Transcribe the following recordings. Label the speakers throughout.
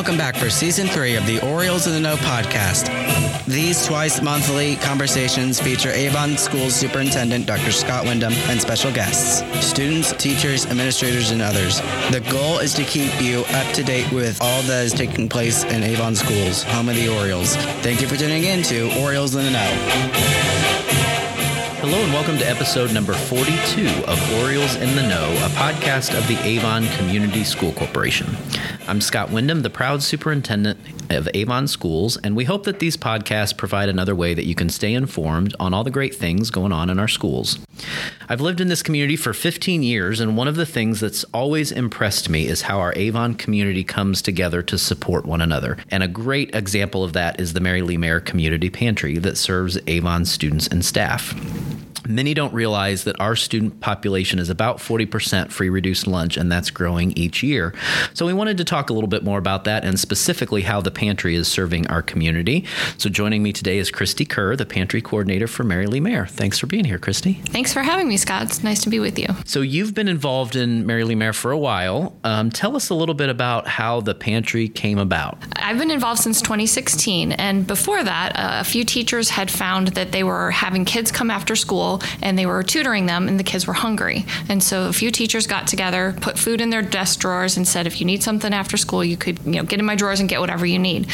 Speaker 1: Welcome back for season three of the Orioles in the Know podcast. These twice monthly conversations feature Avon School Superintendent Dr. Scott Wyndham and special guests, students, teachers, administrators, and others. The goal is to keep you up to date with all that is taking place in Avon Schools, home of the Orioles. Thank you for tuning in to Orioles in the Know.
Speaker 2: Hello and welcome to episode number 42 of Orioles in the Know, a podcast of the Avon Community School Corporation. I'm Scott Wyndham, the proud superintendent of Avon Schools, and we hope that these podcasts provide another way that you can stay informed on all the great things going on in our schools. I've lived in this community for 15 years, and one of the things that's always impressed me is how our Avon community comes together to support one another. And a great example of that is the Mary Lee Mayer Community Pantry that serves Avon students and staff. Many don't realize that our student population is about 40% free reduced lunch, and that's growing each year. So, we wanted to talk a little bit more about that and specifically how the pantry is serving our community. So, joining me today is Christy Kerr, the pantry coordinator for Mary Lee Mayer. Thanks for being here, Christy.
Speaker 3: Thanks for having me, Scott. It's nice to be with you.
Speaker 2: So, you've been involved in Mary Lee Mayer for a while. Um, tell us a little bit about how the pantry came about.
Speaker 3: I've been involved since 2016, and before that, uh, a few teachers had found that they were having kids come after school and they were tutoring them, and the kids were hungry. And so a few teachers got together, put food in their desk drawers, and said, if you need something after school, you could you know get in my drawers and get whatever you need.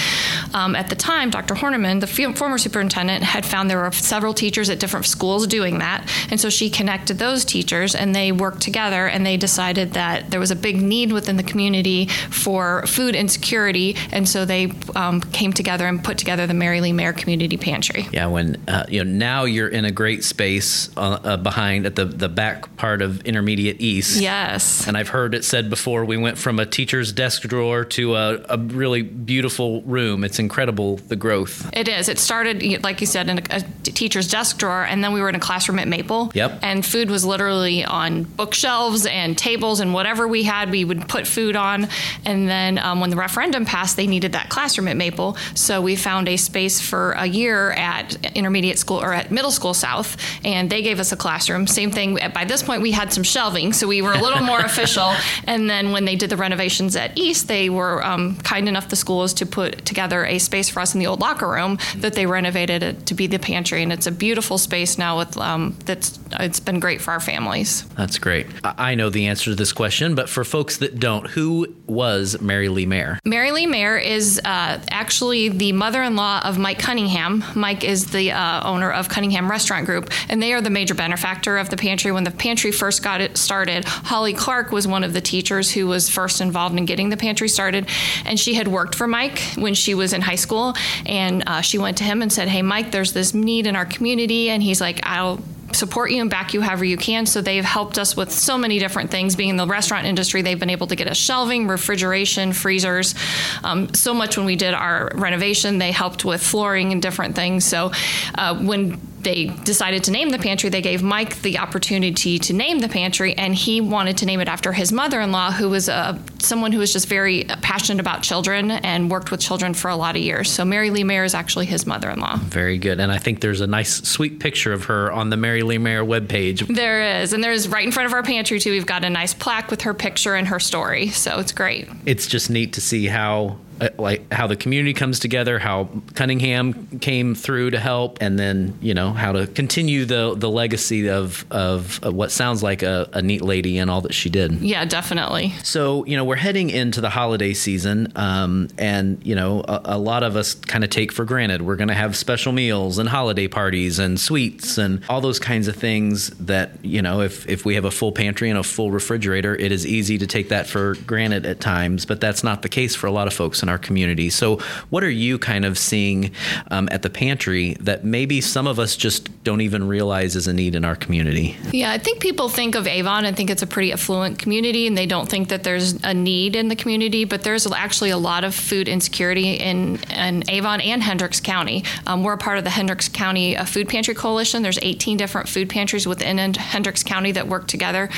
Speaker 3: Um, at the time, Dr. Hoernemann, the former superintendent, had found there were several teachers at different schools doing that, and so she connected those teachers, and they worked together, and they decided that there was a big need within the community for food insecurity, and so they um, came together and put together the Mary Lee Mayer Community Pantry.
Speaker 2: Yeah, when uh, you know now you're in a great space uh, uh, behind at the the back part of Intermediate East.
Speaker 3: Yes.
Speaker 2: And I've heard it said before we went from a teacher's desk drawer to a, a really beautiful room. It's incredible the growth.
Speaker 3: It is. It started, like you said, in a, a teacher's desk drawer, and then we were in a classroom at Maple.
Speaker 2: Yep.
Speaker 3: And food was literally on bookshelves and tables, and whatever we had, we would put food on. And then um, when the referendum passed, they needed that classroom at Maple, so we found a space for a year at intermediate school or at middle school south, and they gave us a classroom. Same thing. By this point, we had some shelving, so we were a little more official. And then when they did the renovations at East, they were um, kind enough, the schools, to put together a space for us in the old locker room that they renovated it to be the pantry. And it's a beautiful space now with um, that's it's been great for our families.
Speaker 2: That's great. I know the answer to this question, but for folks that don't, who was Mary Lee Mayer?
Speaker 3: Mary Lee Mayer is uh, actually the mother-in-law of Mike Cunningham. Mike is the uh, owner of Cunningham Restaurant Group, and they are the major benefactor of the pantry. When the pantry first got it started, Holly Clark was one of the teachers who was first involved in getting the pantry started, and she had worked for Mike when she was in high school, and uh, she went to him and said, "Hey, Mike, there's this need in our community," and he's like, "I'll." support you and back you however you can. So they've helped us with so many different things. Being in the restaurant industry, they've been able to get us shelving, refrigeration, freezers. Um, so much when we did our renovation, they helped with flooring and different things. So uh, when they decided to name the pantry, they gave Mike the opportunity to name the pantry, and he wanted to name it after his mother-in-law, who was a someone who was just very passionate about children and worked with children for a lot of years. So Mary Lee Mayer is actually his mother-in-law.
Speaker 2: Very good, and I think there's a nice, sweet picture of her on the Mary Lee Mayer webpage.
Speaker 3: There is, and there's right in front of our pantry too. We've got a nice plaque with her picture and her story, so it's great.
Speaker 2: It's just neat to see how uh, like how the community comes together, how Cunningham came through to help, and then you know how to continue the the legacy of of what sounds like a, a neat lady and all that she did.
Speaker 3: Yeah, definitely.
Speaker 2: So you know we're heading into the holiday season, um, and you know a, a lot of us kind of take for granted we're going to have special meals and holiday parties and sweets and all those kinds of things that you know if if we have a full pantry and a full refrigerator, it is easy to take that for granted at times, but that's not the case for a lot of folks in our community. So, what are you kind of seeing um, at the pantry that maybe some of us just don't even realize is a need in our community?
Speaker 3: Yeah, I think people think of Avon and think it's a pretty affluent community, and they don't think that there's a need in the community. But there's actually a lot of food insecurity in, in Avon and Hendricks County. Um, we're a part of the Hendricks County uh, Food Pantry Coalition. There's 18 different food pantries within Hendricks County that work together,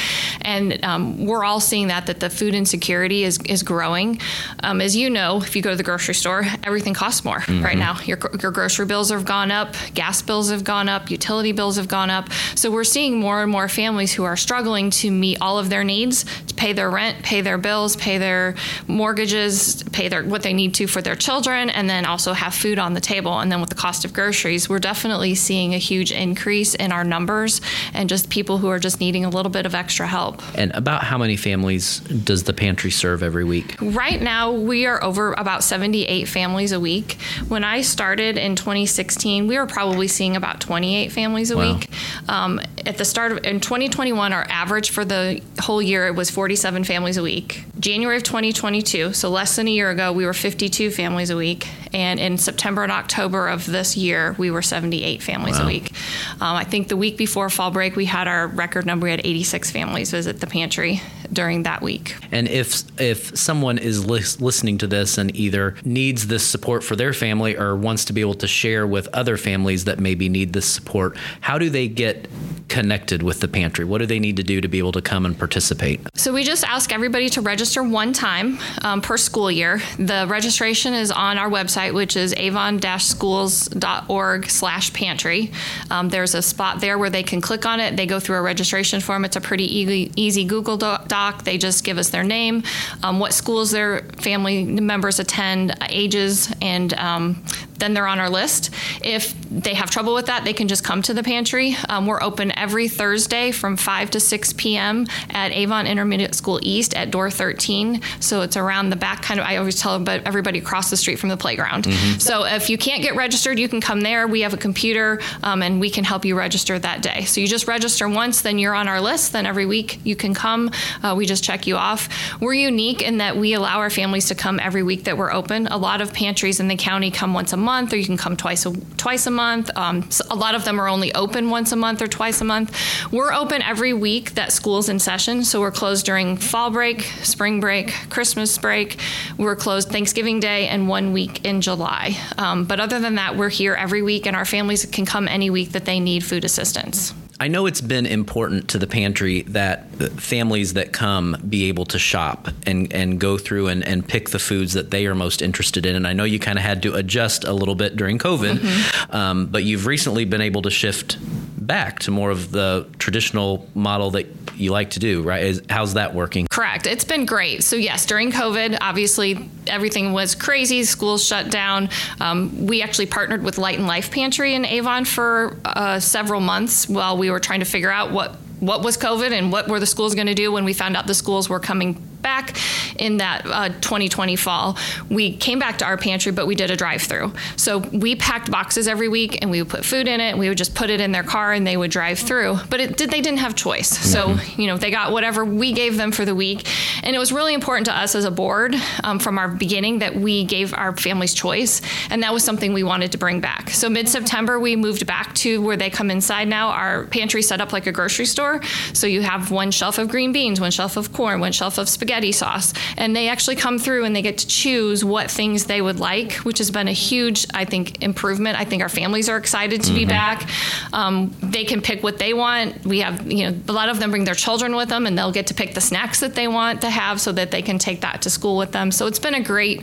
Speaker 3: and um, we're all seeing that that the food insecurity is is growing. Um, as you know, if you go to the grocery store, everything costs more mm-hmm. right now. Your, your grocery bills have gone up, gas bills have gone up, utility bills have gone up. So we're seeing more and more families who are struggling to meet all of their needs to pay their rent, pay their bills, pay their mortgages, pay their what they need to for their children, and then also have food on the table. And then with the cost of groceries, we're definitely seeing a huge increase in our numbers and just people who are just needing a little bit of extra help.
Speaker 2: And about how many families does the pantry serve every week?
Speaker 3: Right now, we are over about 78 families a week. When I started in 2016, we were probably seeing about 28 families a
Speaker 2: Wow.
Speaker 3: week. Um, at the start of in 2021, our average for the whole year it was 47 families a week. January of 2022, so less than a year ago, we were 52 families a week, and in September and October of this year, we were 78 families a week. Um, I think the week before fall break, we had our record number. We had 86 families visit the pantry during that week.
Speaker 2: And if if someone is lis- listening to this and either needs this support for their family or wants to be able to share with other families that maybe need this support, how do they get connected with the pantry? What do they need to do to be able to come and participate?
Speaker 3: So we just ask everybody to register one time um, per school year. The registration is on our website, which is avon-schools.org slash pantry. Um, there's a spot there where they can click on it. They go through a registration form. It's a pretty easy, easy Google doc. doc. They just give us their name, um, what schools their family members attend, ages, and um, then they're on our list. If they have trouble with that, they can just come to the pantry. Um, we're open every Thursday from 5 to 6 p.m. at Avon Intermediate School East at door 13. So it's around the back, kind of, I always tell but everybody across the street from the playground. So if you can't get registered, you can come there. We have a computer um, and we can help you register that day. So you just register once, then you're on our list. Then every week you can come. Uh, we just check you off. We're unique in that we allow our families to come every week that we're open. A lot of pantries in the county come once a month, or you can come twice a twice a month. Um, so a lot of them are only open once a month or twice a month. We're open every week that school's in session, so we're closed during fall break, spring break, Christmas break. We're closed Thanksgiving Day and one week in July. Um, but other than that, we're here every week, and our families can come any week that they need food assistance.
Speaker 2: I know it's been important to the pantry that families that come be able to shop and, and go through and, and pick the foods that they are most interested in. And I know you kind of had to adjust a little bit during COVID, um, but you've recently been able to shift back to more of the traditional model that you like to do, right? Is, how's that working?
Speaker 3: Correct. It's been great. So, yes, during COVID, obviously everything was crazy. Schools shut down. Um, we actually partnered with Light and Life Pantry in Avon for uh, several months while we were trying to figure out what what was COVID and what were the schools going to do when we found out the schools were coming back in that uh, 2020 fall. We came back to our pantry, but we did a drive through. So we packed boxes every week and we would put food in it and we would just put it in their car and they would drive through. But it did, they didn't have choice. So, you know, they got whatever we gave them for the week. And it was really important to us as a board um, from our beginning that we gave our families choice. And that was something we wanted to bring back. So mid September, we moved back to where they come inside now. Our pantry set up like a grocery store. So you have one shelf of green beans, one shelf of corn, one shelf of spaghetti sauce. And they actually come through and they get to choose what things they would like, which has been a huge, I think, improvement. I think our families are excited to be back. Um, they can pick what they want. We have, you know, a lot of them bring their children with them and they'll get to pick the snacks that they want to have so that they can take that to school with them. So it's been a great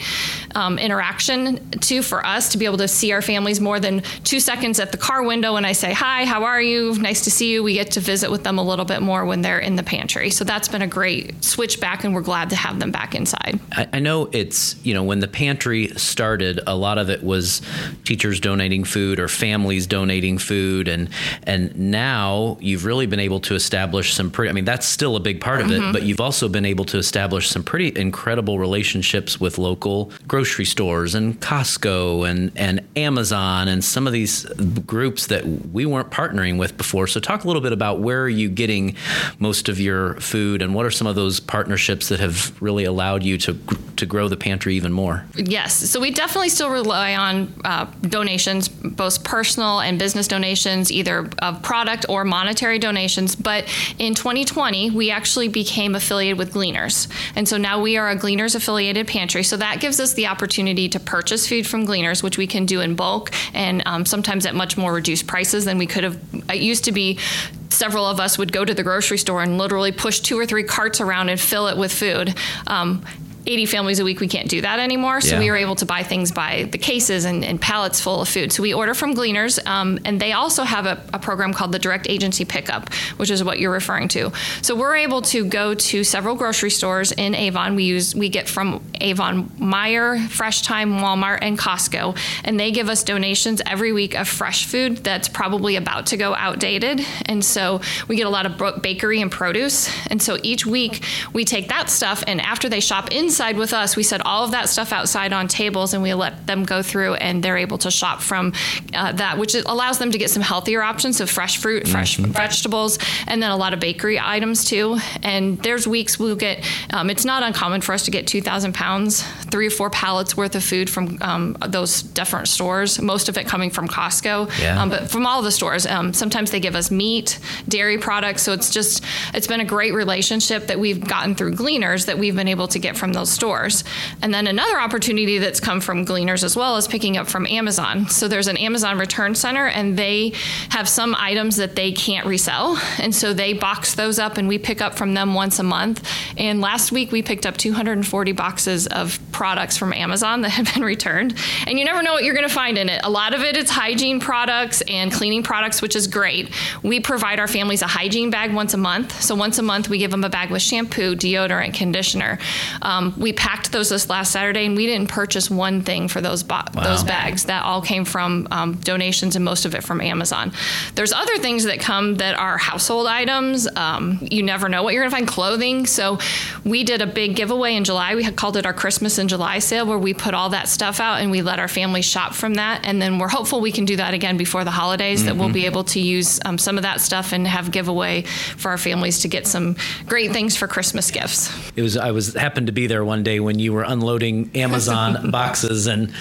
Speaker 3: um, interaction, too, for us to be able to see our families more than two seconds at the car window and I say, Hi, how are you? Nice to see you. We get to visit with them a little bit more when they're in the pantry. So that's been a great switch back, and we're glad to have them back inside.
Speaker 2: I, I know it's you know when the pantry started, a lot of it was teachers donating food or families donating food, and and now you've really been able to establish some pretty. I mean, that's still a big part of it, but you've also been able to establish some pretty incredible relationships with local grocery stores and Costco and and Amazon and some of these groups that we weren't partnering with before. So talk a little bit about where are you getting most of your food, and what are some of those partnerships that have really allowed you to to grow the pantry even more?
Speaker 3: Yes. So we definitely still rely on uh, donations, both personal and business donations, either of product or monetary donations. But in 2020, we actually became affiliated with Gleaners. And so now we are a Gleaners affiliated pantry. So that gives us the opportunity to purchase food from Gleaners, which we can do in bulk and um, sometimes at much more reduced prices than we could have. It used to be several of us would go to the grocery store and literally push two or three carts around and fill it with food. Um, 80 families a week, we can't do that anymore. So
Speaker 2: Yeah.
Speaker 3: we were able to buy things by the cases and, and pallets full of food. So we order from Gleaners, um, and they also have a, a program called the Direct Agency Pickup, which is what you're referring to. So we're able to go to several grocery stores in Avon. We use we get from Avon, Meijer, Fresh Thyme, Walmart, and Costco, and they give us donations every week of fresh food that's probably about to go outdated. And so we get a lot of bakery and produce. And so each week we take that stuff, and after they shop inside with us, we set all of that stuff outside on tables, and we let them go through, and they're able to shop from uh, that, which allows them to get some healthier options of fresh fruit, fresh vegetables, and then a lot of bakery items too. And there's weeks we'll get. Um, it's not uncommon for us to get 2,000 pounds, three or four pallets worth of food from um, those different stores. Most of it coming from Costco,
Speaker 2: Yeah.
Speaker 3: um, but from all the stores. Um, sometimes they give us meat, dairy products. So it's just it's been a great relationship that we've gotten through Gleaners that we've been able to get from those stores. And then another opportunity that's come from Gleaners as well is picking up from Amazon. So there's an Amazon return center, and they have some items that they can't resell, and so they box those up, and we pick up from them once a month. And last week we picked up 240 boxes of products from Amazon that had been returned, and you never know what you're going to find in it. A lot of it is hygiene products and cleaning products, which is great. We provide our families a hygiene bag once a month. So once a month we give them a bag with shampoo, deodorant, conditioner. Um, we packed those this last Saturday, and we didn't purchase one thing for those bo- those bags. That all came from um, donations, and most of it from Amazon. There's other things that come that are household items. Um, you never know what you're going to find. Clothing. So we did a big giveaway in July. We had called it our Christmas in July sale, where we put all that stuff out and we let our families shop from that. And then we're hopeful we can do that again before the holidays. That we'll be able to use um, some of that stuff and have giveaway for our families to get some great things for Christmas gifts.
Speaker 2: It was I was happened to be there one day when you were unloading Amazon boxes, and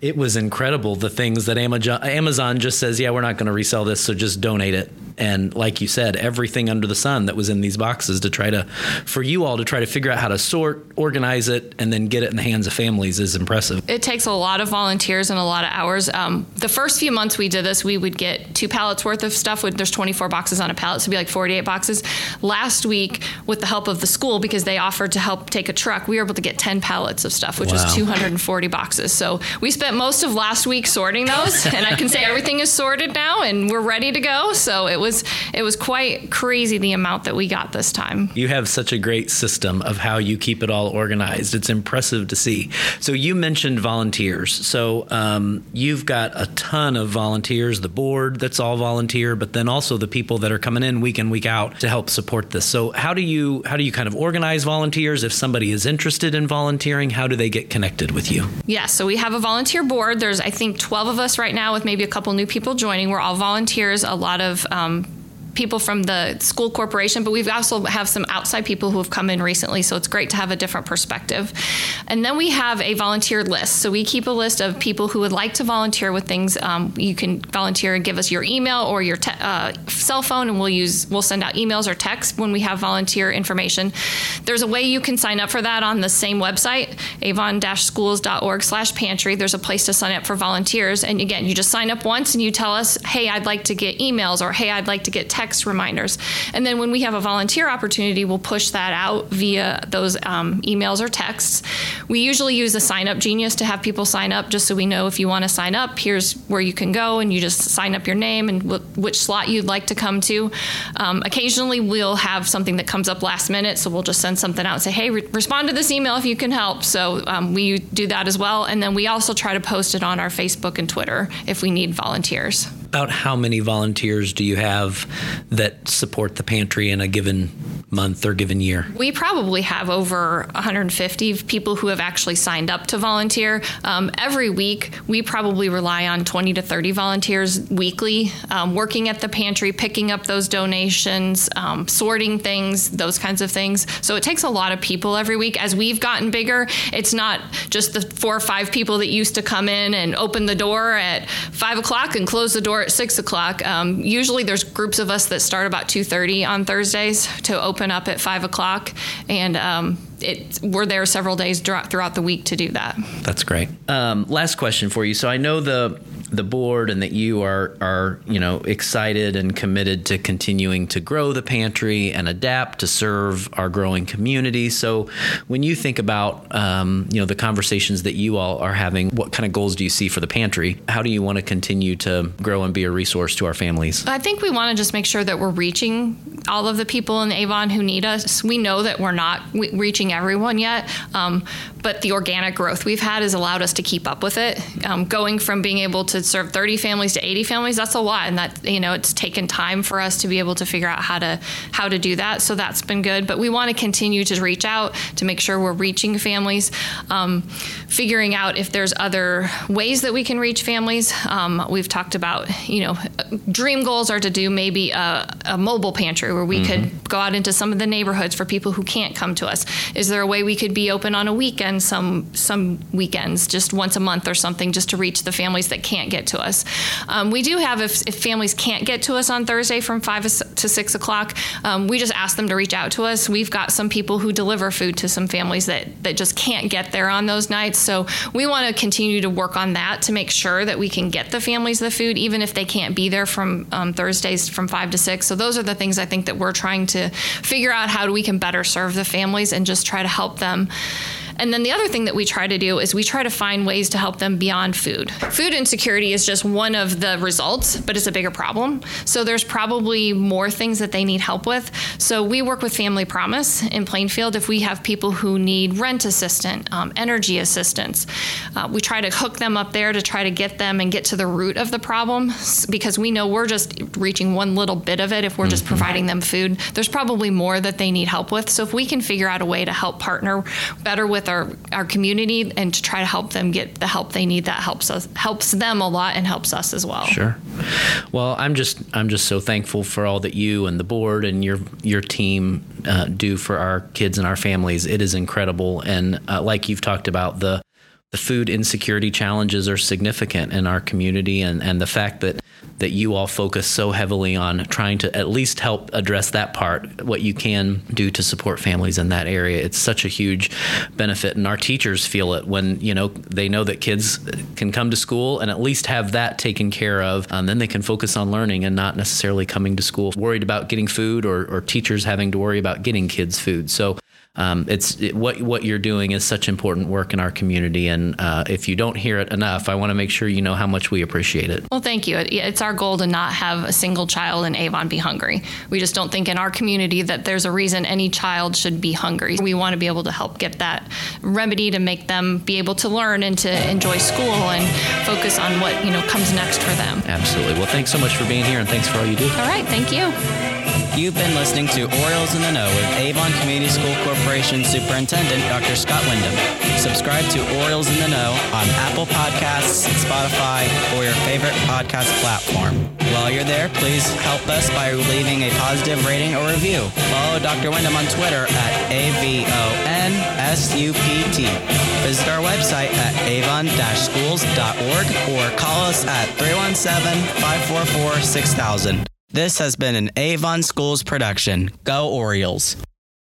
Speaker 2: it was incredible the things that Amazon Amazon just says, yeah, we're not going to resell this, so just donate it. And like you said, everything under the sun that was in these boxes to try to, for you all to try to figure out how to sort, organize it, and then get it in the hands of families is impressive.
Speaker 3: It takes a lot of volunteers and a lot of hours. Um, the first few months we did this, we would get two pallets worth of stuff. There's 24 boxes on a pallet, so it'd be like 48 boxes. Last week, with the help of the school, because they offered to help take a truck, we were able to get 10 pallets of stuff, which
Speaker 2: Wow.
Speaker 3: was 240 boxes. So we spent most of last week sorting those, and I can say everything is sorted now, and we're ready to go. So it was it was quite crazy the amount that we got this time.
Speaker 2: You have such a great system of how you keep it all organized. It's impressive to see. So you mentioned volunteers. So um, you've got a ton of volunteers. The board that's all volunteer, but then also the people that are coming in week in week out to help support this. So how do you how do you kind of organize volunteers? If somebody is interested in volunteering, how do they get connected with you?
Speaker 3: Yeah, so we have a volunteer board. There's, I think, 12 of us right now with maybe a couple new people joining. We're all volunteers, a lot of um, people from the school corporation, but we've also have some outside people who have come in recently, so it's great to have a different perspective. And then we have a volunteer list. So we keep a list of people who would like to volunteer with things. Um, you can volunteer and give us your email or your te- uh, cell phone, and we'll use we'll send out emails or texts when we have volunteer information. There's a way you can sign up for that on the same website, avon-schools.org/pantry. There's a place to sign up for volunteers, and again, you just sign up once and you tell us, "Hey, I'd like to get emails," or "Hey, I'd like to get text reminders." And then when we have a volunteer opportunity, we'll push that out via those um, emails or texts. We usually use a sign up genius to have people sign up, just so we know if you want to sign up, here's where you can go, and you just sign up your name and wh- which slot you'd like to come to. Um, occasionally, we'll have something that comes up last minute, so we'll just send something out and say, "Hey, re- respond to this email if you can help." So um, we do that as well, and then we also try to post it on our Facebook and Twitter if we need volunteers.
Speaker 2: About how many volunteers do you have that support the pantry in a given month or given year?
Speaker 3: We probably have over 150 people who have actually signed up to volunteer. Um, every week, we probably rely on 20 to 30 volunteers weekly, um, working at the pantry, picking up those donations, um, sorting things, those kinds of things. So it takes a lot of people every week. As we've gotten bigger, it's not just the four or five people that used to come in and open the door at five o'clock and close the door at six o'clock. Um, usually, there's groups of us that start about 2:30 on Thursdays to open up at five o'clock, and um, it, we're there several days throughout the week to do that.
Speaker 2: That's great. Um, last question for you. So I know the the board and that you are are you know excited and committed to continuing to grow the pantry and adapt to serve our growing community. So, when you think about um, you know the conversations that you all are having, what kind of goals do you see for the pantry? How do you want to continue to grow and be a resource to our families?
Speaker 3: I think we want to just make sure that we're reaching all of the people in Avon who need us. We know that we're not reaching everyone yet, um, but the organic growth we've had has allowed us to keep up with it. Um, going from being able to serve 30 families to 80 families, that's a lot, and that you know it's taken time for us to be able to figure out how to how to do that. So that's been good. But we want to continue to reach out to make sure we're reaching families, um, figuring out if there's other ways that we can reach families. Um, we've talked about you know dream goals are to do maybe a, a mobile pantry where we mm-hmm. could go out into some of the neighborhoods for people who can't come to us. Is there a way we could be open on a weekend some some weekends, just once a month or something, just to reach the families that can't get to us? Um, we do have if, if, families can't get to us on Thursday from five to six o'clock, um, we just ask them to reach out to us. We've got some people who deliver food to some families that that just can't get there on those nights. So we want to continue to work on that to make sure that we can get the families the food, even if they can't be there from um, Thursdays from five to six. So those are the things I think that we're trying to figure out how we can better serve the families and just try to help them and then the other thing that we try to do is we try to find ways to help them beyond food. Food insecurity is just one of the results, but it's a bigger problem. So there's probably more things that they need help with. So we work with Family Promise in Plainfield. If we have people who need rent assistance, um, energy assistance, uh, we try to hook them up there to try to get them and get to the root of the problem because we know we're just reaching one little bit of it if we're mm-hmm. just providing them food. There's probably more that they need help with. So if we can figure out a way to help partner better with our, our community and to try to help them get the help they need that helps us helps them a lot and helps us as well.
Speaker 2: Sure. Well i'm just i'm just so thankful for all that you and the board and your your team uh, do for our kids and our families. It is incredible. And uh, like you've talked about the the food insecurity challenges are significant in our community and, and the fact that that you all focus so heavily on trying to at least help address that part, what you can do to support families in that area. It's such a huge benefit, and our teachers feel it when you know they know that kids can come to school and at least have that taken care of, and then they can focus on learning and not necessarily coming to school worried about getting food or, or teachers having to worry about getting kids food. So um, it's it, what what you're doing is such important work in our community, and uh, if you don't hear it enough, I want to make sure you know how much we appreciate it.
Speaker 3: Well, thank you. It's our goal to not have a single child in Avon be hungry. We just don't think in our community that there's a reason any child should be hungry. We want to be able to help get that remedy to make them be able to learn and to enjoy school and focus on what you know comes next for them.
Speaker 2: Absolutely. Well, thanks so much for being here, and thanks for all you do.
Speaker 3: All right. Thank you.
Speaker 1: You've been listening to Orioles in the Know with Avon Community School Corporation Superintendent Dr. Scott Wyndham. Subscribe to Orioles in the Know on Apple Podcasts, Spotify, or your favorite podcast platform. While you're there, please help us by leaving a positive rating or review. Follow Dr. Wyndham on Twitter at A-V-O-N-S-U-P-T. Visit our website at avon-schools.org or call us at 317-544-6000. This has been an Avon Schools production. Go Orioles.